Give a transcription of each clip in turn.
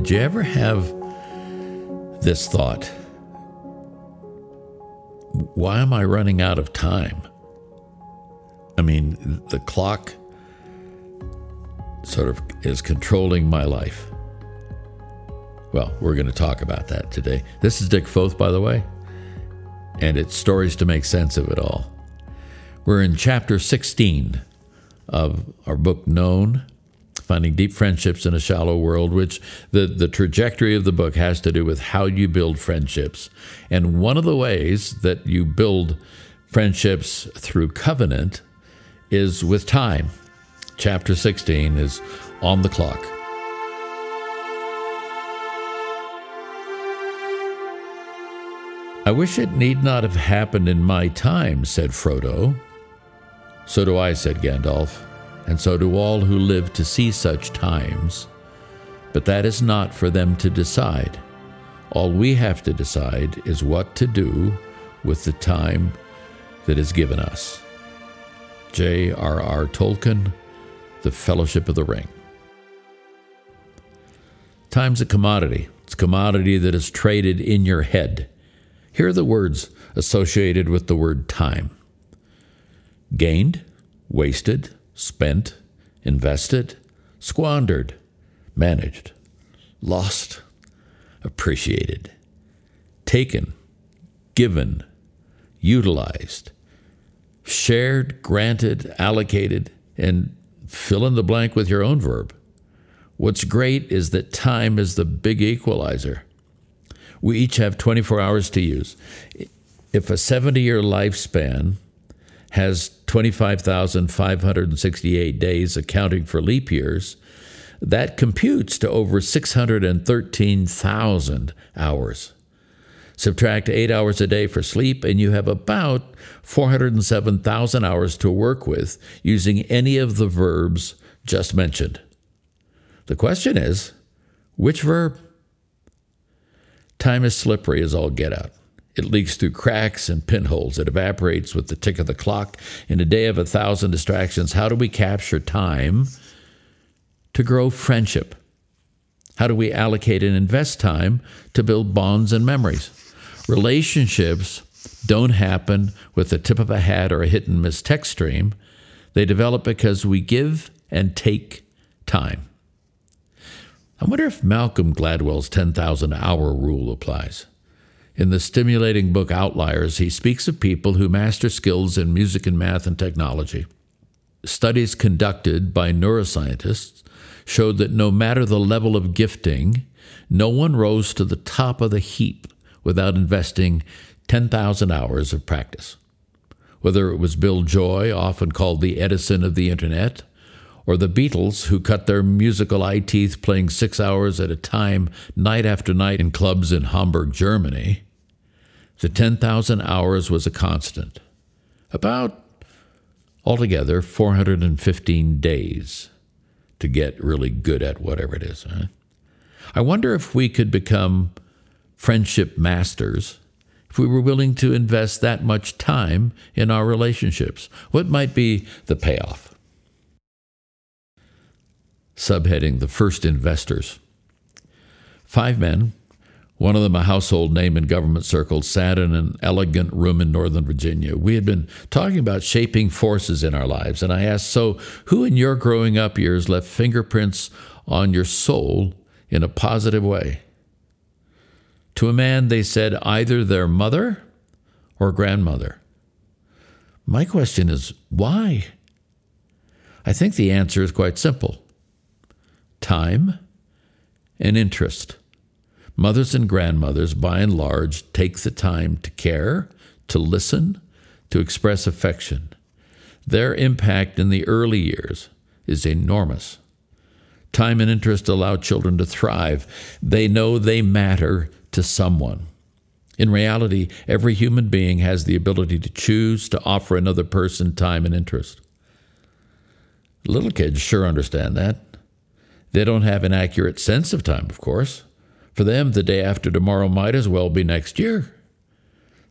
Did you ever have this thought? Why am I running out of time? I mean, the clock sort of is controlling my life. Well, we're going to talk about that today. This is Dick Foth, by the way, and it's stories to make sense of it all. We're in chapter 16 of our book, Known Finding Deep Friendships in a Shallow World, which the, the trajectory of the book has to do with how you build friendships. And one of the ways that you build friendships through covenant is with time. Chapter 16 is on the clock. I wish it need not have happened in my time, said Frodo. So do I, said Gandalf and so do all who live to see such times. But that is not for them to decide. All we have to decide is what to do with the time that is given us. J.R.R. Tolkien, The Fellowship of the Ring. Time's a commodity. It's a commodity that is traded in your head. Here are the words associated with the word time gained, wasted, spent, invested, squandered, managed, lost, appreciated, taken, given, utilized, shared, granted, allocated, and fill in the blank with your own verb. What's great is that time is the big equalizer. We each have 24 hours to use. If a 70 year lifespan has 25,568 days accounting for leap years, that computes to over 613,000 hours. Subtract eight hours a day for sleep, and you have about 407,000 hours to work with using any of the verbs just mentioned. The question is which verb? Time is slippery as all get out. It leaks through cracks and pinholes. It evaporates with the tick of the clock. In a day of a thousand distractions, how do we capture time to grow friendship? How do we allocate and invest time to build bonds and memories? Relationships don't happen with the tip of a hat or a hit and miss text stream. They develop because we give and take time. I wonder if Malcolm Gladwell's 10,000 hour rule applies. In the stimulating book Outliers, he speaks of people who master skills in music and math and technology. Studies conducted by neuroscientists showed that no matter the level of gifting, no one rose to the top of the heap without investing 10,000 hours of practice. Whether it was Bill Joy, often called the Edison of the Internet, or the Beatles, who cut their musical eye teeth playing six hours at a time, night after night, in clubs in Hamburg, Germany, the 10,000 hours was a constant. About altogether 415 days to get really good at whatever it is. Huh? I wonder if we could become friendship masters if we were willing to invest that much time in our relationships. What might be the payoff? Subheading The First Investors. Five men one of them, a household name in government circles, sat in an elegant room in Northern Virginia. We had been talking about shaping forces in our lives, and I asked, So, who in your growing up years left fingerprints on your soul in a positive way? To a man, they said either their mother or grandmother. My question is, why? I think the answer is quite simple time and interest. Mothers and grandmothers, by and large, take the time to care, to listen, to express affection. Their impact in the early years is enormous. Time and interest allow children to thrive. They know they matter to someone. In reality, every human being has the ability to choose to offer another person time and interest. Little kids sure understand that. They don't have an accurate sense of time, of course. For them, the day after tomorrow might as well be next year.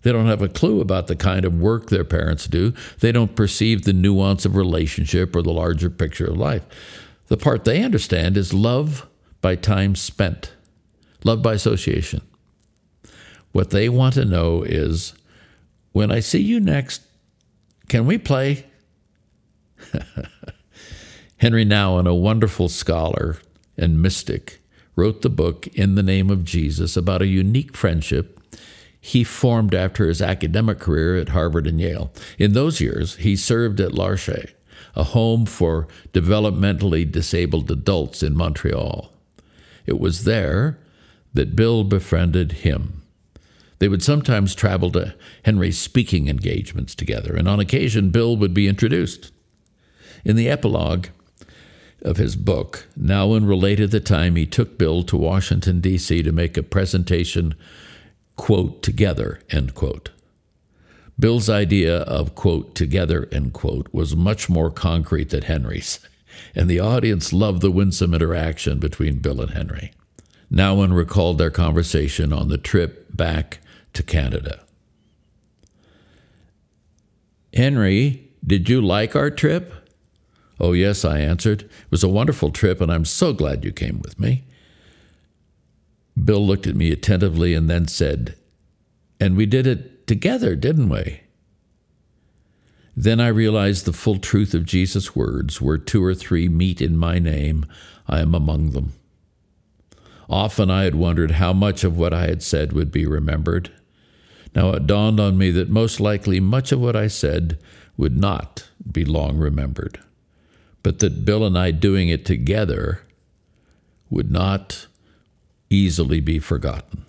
They don't have a clue about the kind of work their parents do. They don't perceive the nuance of relationship or the larger picture of life. The part they understand is love by time spent. love by association. What they want to know is when I see you next, can we play? Henri Nouwen, a wonderful scholar and mystic, wrote the book In the Name of Jesus about a unique friendship he formed after his academic career at Harvard and Yale. In those years, he served at L'Arche, a home for developmentally disabled adults in Montreal. It was there that Bill befriended him. They would sometimes travel to Henri's speaking engagements together, and on occasion, Bill would be introduced. In the epilogue of his book, Nouwen related the time he took Bill to Washington, D.C. to make a presentation, quote, together, end quote. Bill's idea of, quote, together, end quote, was much more concrete than Henri's, and the audience loved the winsome interaction between Bill and Henri. Nouwen recalled their conversation on the trip back to Canada. Henri, did you like our trip? Oh, yes, I answered. It was a wonderful trip, and I'm so glad you came with me. Bill looked at me attentively and then said, And we did it together, didn't we? Then I realized the full truth of Jesus' words where two or three meet in my name, I am among them. Often I had wondered how much of what I had said would be remembered. Now it dawned on me that most likely much of what I said would not be long remembered, but that Bill and I doing it together would not easily be forgotten.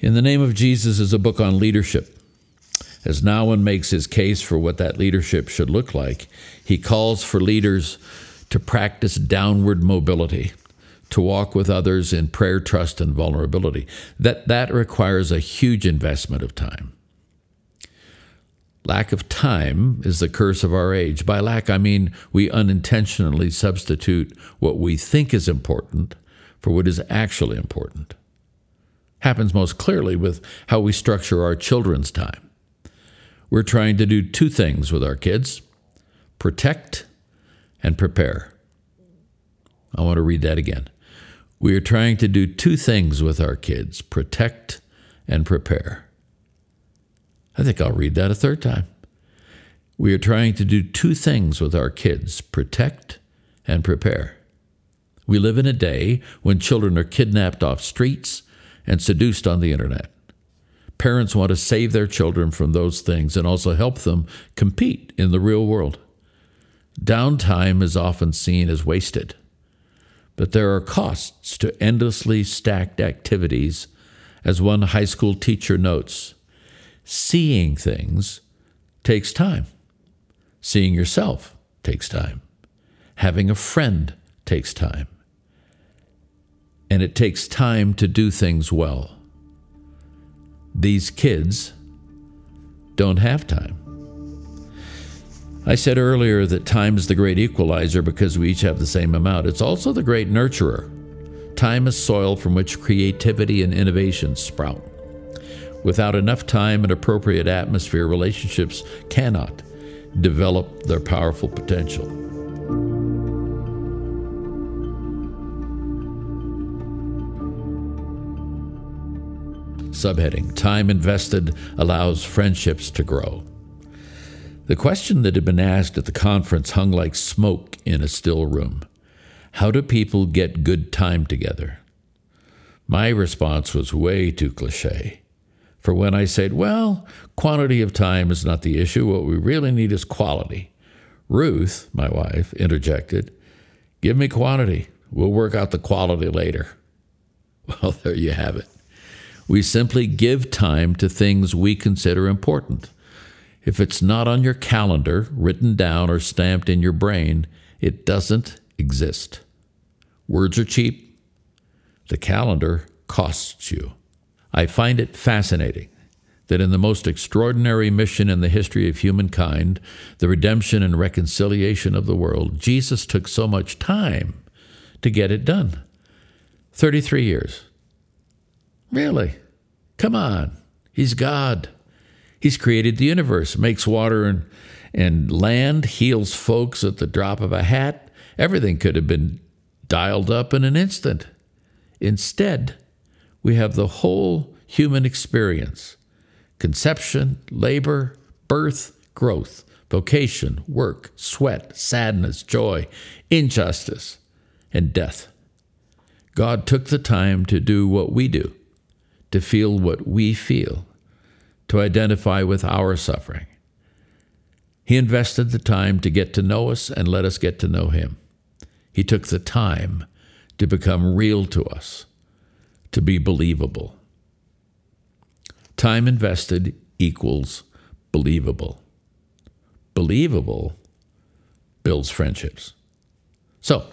In the Name of Jesus is a book on leadership. As Nouwen makes his case for what that leadership should look like, he calls for leaders to practice downward mobility to walk with others in prayer, trust, and vulnerability. That, that requires a huge investment of time. Lack of time is the curse of our age. By lack, I mean we unintentionally substitute what we think is important for what is actually important. Happens most clearly with how we structure our children's time. We're trying to do two things with our kids protect and prepare. I want to read that again. We are trying to do two things with our kids protect and prepare. I think I'll read that a third time. We are trying to do two things with our kids protect and prepare. We live in a day when children are kidnapped off streets and seduced on the internet. Parents want to save their children from those things and also help them compete in the real world. Downtime is often seen as wasted. But there are costs to endlessly stacked activities, as one high school teacher notes. Seeing things takes time. Seeing yourself takes time. Having a friend takes time. And it takes time to do things well. These kids don't have time. I said earlier that time is the great equalizer because we each have the same amount. It's also the great nurturer. Time is soil from which creativity and innovation sprout. Without enough time and appropriate atmosphere, relationships cannot develop their powerful potential. Subheading Time invested allows friendships to grow. The question that had been asked at the conference hung like smoke in a still room How do people get good time together? My response was way too cliche. For when I said, well, quantity of time is not the issue, what we really need is quality, Ruth, my wife, interjected, Give me quantity. We'll work out the quality later. Well, there you have it. We simply give time to things we consider important. If it's not on your calendar, written down, or stamped in your brain, it doesn't exist. Words are cheap. The calendar costs you. I find it fascinating that in the most extraordinary mission in the history of humankind, the redemption and reconciliation of the world, Jesus took so much time to get it done 33 years. Really? Come on. He's God. He's created the universe, makes water and, and land, heals folks at the drop of a hat. Everything could have been dialed up in an instant. Instead, we have the whole human experience conception, labor, birth, growth, vocation, work, sweat, sadness, joy, injustice, and death. God took the time to do what we do, to feel what we feel, to identify with our suffering. He invested the time to get to know us and let us get to know Him. He took the time to become real to us, to be believable. Time invested equals believable. Believable builds friendships. So,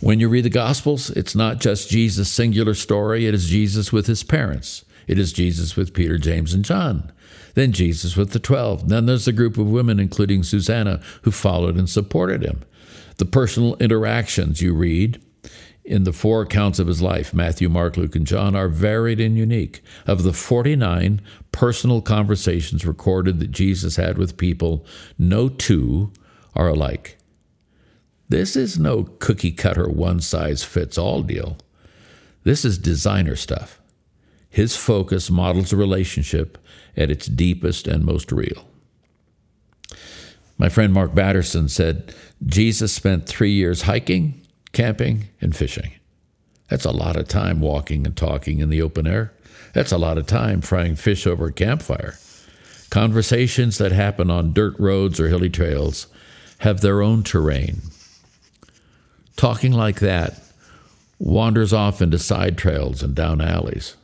when you read the Gospels, it's not just Jesus' singular story, it is Jesus with his parents. It is Jesus with Peter, James, and John. Then Jesus with the twelve. Then there's a group of women, including Susanna, who followed and supported him. The personal interactions you read in the four accounts of his life Matthew, Mark, Luke, and John are varied and unique. Of the 49 personal conversations recorded that Jesus had with people, no two are alike. This is no cookie cutter, one size fits all deal. This is designer stuff. His focus models a relationship at its deepest and most real. My friend Mark Batterson said Jesus spent three years hiking, camping, and fishing. That's a lot of time walking and talking in the open air. That's a lot of time frying fish over a campfire. Conversations that happen on dirt roads or hilly trails have their own terrain. Talking like that wanders off into side trails and down alleys.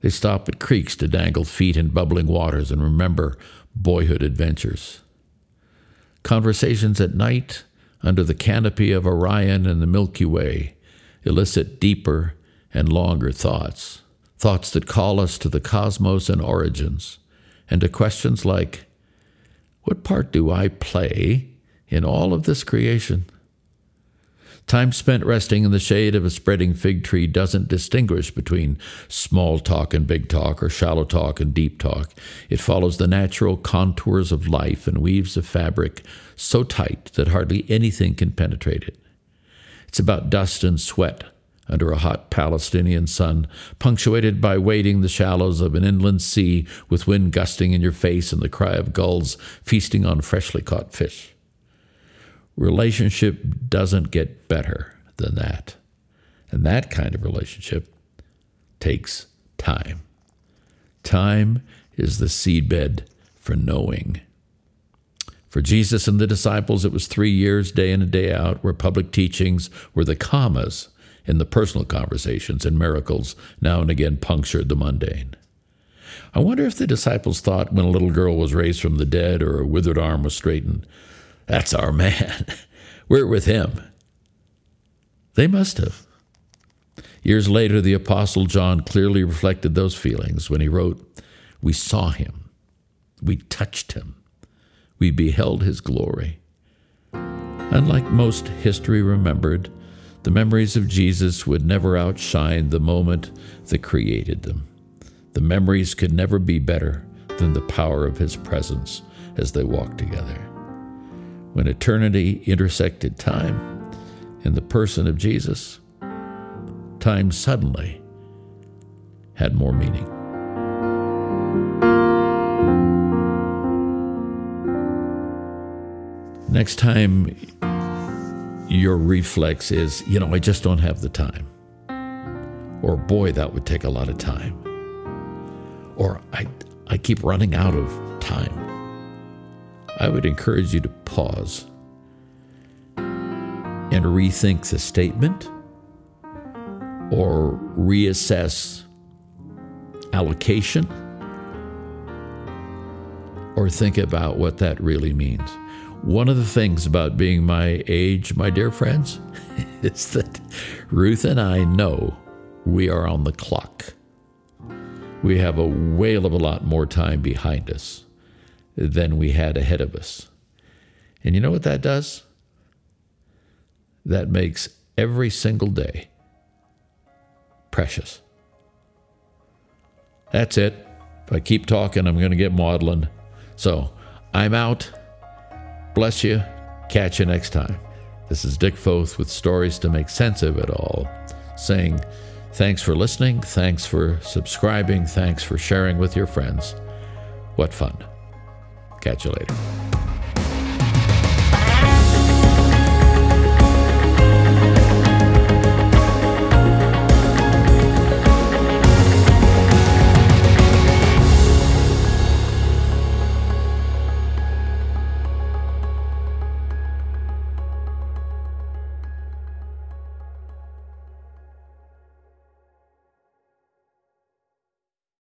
They stop at creeks to dangle feet in bubbling waters and remember boyhood adventures. Conversations at night under the canopy of Orion and the Milky Way elicit deeper and longer thoughts, thoughts that call us to the cosmos and origins, and to questions like What part do I play in all of this creation? Time spent resting in the shade of a spreading fig tree doesn't distinguish between small talk and big talk or shallow talk and deep talk. It follows the natural contours of life and weaves a fabric so tight that hardly anything can penetrate it. It's about dust and sweat under a hot Palestinian sun, punctuated by wading the shallows of an inland sea with wind gusting in your face and the cry of gulls feasting on freshly caught fish. Relationship doesn't get better than that. And that kind of relationship takes time. Time is the seedbed for knowing. For Jesus and the disciples, it was three years, day in and day out, where public teachings were the commas in the personal conversations and miracles now and again punctured the mundane. I wonder if the disciples thought when a little girl was raised from the dead or a withered arm was straightened, that's our man. We're with him. They must have. Years later, the Apostle John clearly reflected those feelings when he wrote, We saw him, we touched him, we beheld his glory. Unlike most history remembered, the memories of Jesus would never outshine the moment that created them. The memories could never be better than the power of his presence as they walked together when eternity intersected time in the person of Jesus, time suddenly had more meaning. Next time your reflex is, you know, I just don't have the time. Or, boy, that would take a lot of time. Or, I, I keep running out of time. I would encourage you to pause and rethink the statement or reassess allocation or think about what that really means. One of the things about being my age, my dear friends, is that Ruth and I know we are on the clock. We have a whale of a lot more time behind us than we had ahead of us. And you know what that does? That makes every single day precious. That's it. If I keep talking, I'm going to get maudlin. So I'm out. Bless you. Catch you next time. This is Dick Foth with stories to make sense of it all, saying Thanks for listening. Thanks for subscribing. Thanks for sharing with your friends. What fun. Catch you later.